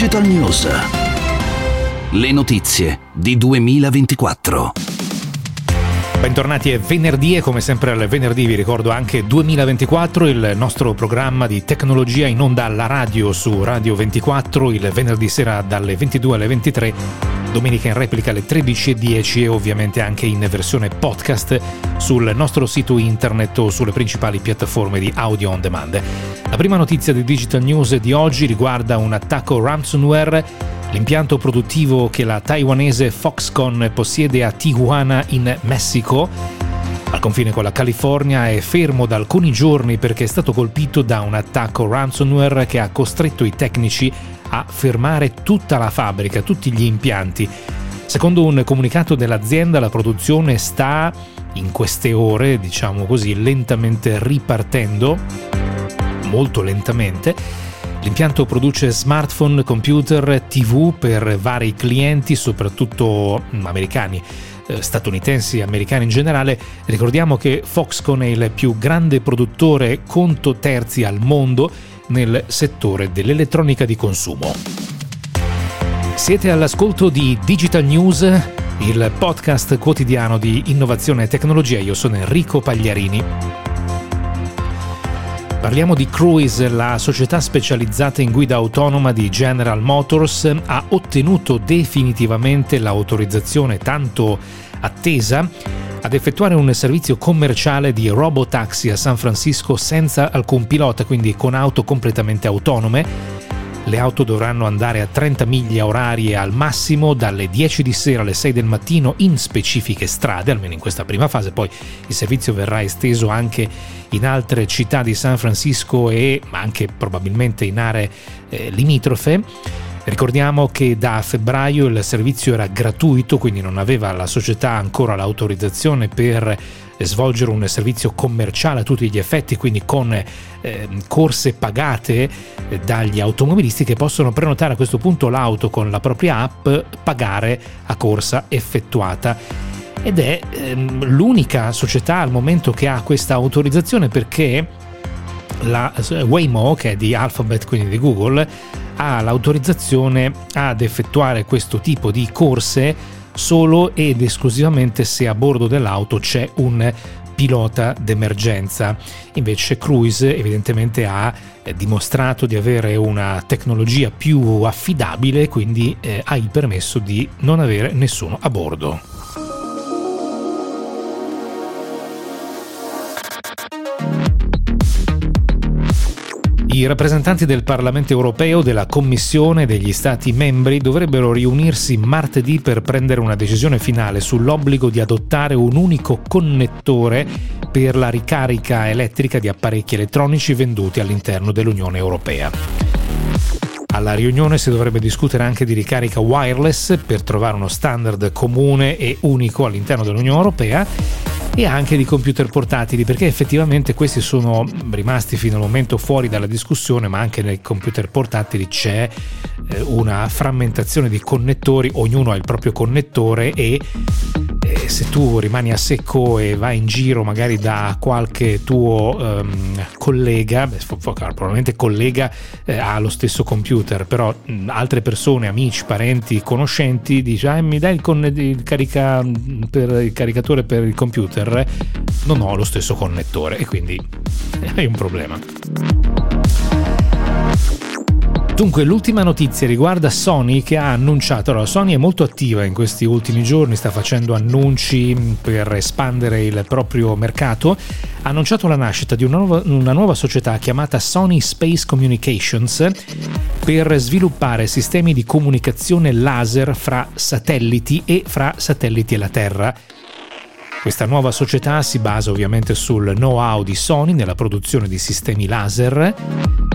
Digital News. Le notizie di 2024. Bentornati, è venerdì e come sempre al venerdì vi ricordo anche 2024, il nostro programma di tecnologia in onda alla radio su Radio 24, il venerdì sera dalle 22 alle 23, domenica in replica alle 13.10 e ovviamente anche in versione podcast sul nostro sito internet o sulle principali piattaforme di audio on demand. La prima notizia di Digital News di oggi riguarda un attacco ransomware L'impianto produttivo che la taiwanese Foxconn possiede a Tijuana in Messico al confine con la California è fermo da alcuni giorni perché è stato colpito da un attacco ransomware che ha costretto i tecnici a fermare tutta la fabbrica, tutti gli impianti. Secondo un comunicato dell'azienda la produzione sta in queste ore, diciamo così, lentamente ripartendo, molto lentamente L'impianto produce smartphone, computer, TV per vari clienti, soprattutto americani eh, statunitensi e americani in generale, ricordiamo che Foxconn è il più grande produttore conto terzi al mondo nel settore dell'elettronica di consumo. Siete all'ascolto di Digital News, il podcast quotidiano di innovazione e tecnologia. Io sono Enrico Pagliarini. Parliamo di Cruise, la società specializzata in guida autonoma di General Motors ha ottenuto definitivamente l'autorizzazione tanto attesa ad effettuare un servizio commerciale di robotaxi a San Francisco senza alcun pilota, quindi con auto completamente autonome le auto dovranno andare a 30 miglia orarie al massimo dalle 10 di sera alle 6 del mattino in specifiche strade, almeno in questa prima fase, poi il servizio verrà esteso anche in altre città di San Francisco e anche probabilmente in aree eh, limitrofe. Ricordiamo che da febbraio il servizio era gratuito, quindi non aveva la società ancora l'autorizzazione per svolgere un servizio commerciale a tutti gli effetti, quindi con eh, corse pagate eh, dagli automobilisti che possono prenotare a questo punto l'auto con la propria app, pagare a corsa effettuata. Ed è ehm, l'unica società al momento che ha questa autorizzazione perché la Waymo, che è di Alphabet, quindi di Google, ha l'autorizzazione ad effettuare questo tipo di corse solo ed esclusivamente se a bordo dell'auto c'è un pilota d'emergenza. Invece Cruise evidentemente ha eh, dimostrato di avere una tecnologia più affidabile, quindi eh, ha il permesso di non avere nessuno a bordo. I rappresentanti del Parlamento europeo, della Commissione e degli Stati membri dovrebbero riunirsi martedì per prendere una decisione finale sull'obbligo di adottare un unico connettore per la ricarica elettrica di apparecchi elettronici venduti all'interno dell'Unione Europea. Alla riunione si dovrebbe discutere anche di ricarica wireless per trovare uno standard comune e unico all'interno dell'Unione Europea e anche di computer portatili perché effettivamente questi sono rimasti fino al momento fuori dalla discussione ma anche nei computer portatili c'è eh, una frammentazione di connettori ognuno ha il proprio connettore e se tu rimani a secco e vai in giro magari da qualche tuo um, collega, beh, probabilmente collega eh, ha lo stesso computer, però mh, altre persone, amici, parenti, conoscenti, dice ah, mi dai il, con- il, carica- per, il caricatore per il computer? Non ho lo stesso connettore e quindi hai un problema. Dunque, l'ultima notizia riguarda Sony che ha annunciato, allora Sony è molto attiva in questi ultimi giorni, sta facendo annunci per espandere il proprio mercato, ha annunciato la nascita di una nuova, una nuova società chiamata Sony Space Communications per sviluppare sistemi di comunicazione laser fra satelliti e fra satelliti e la Terra. Questa nuova società si basa ovviamente sul know-how di Sony nella produzione di sistemi laser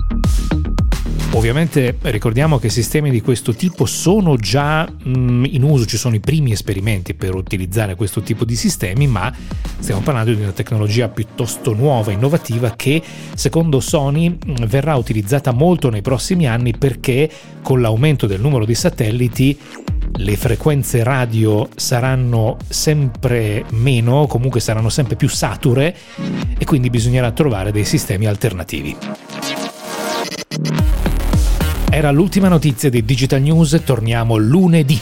Ovviamente ricordiamo che sistemi di questo tipo sono già mm, in uso, ci sono i primi esperimenti per utilizzare questo tipo di sistemi, ma stiamo parlando di una tecnologia piuttosto nuova, innovativa, che secondo Sony mm, verrà utilizzata molto nei prossimi anni perché con l'aumento del numero di satelliti le frequenze radio saranno sempre meno, comunque saranno sempre più sature e quindi bisognerà trovare dei sistemi alternativi. Era l'ultima notizia di Digital News, torniamo lunedì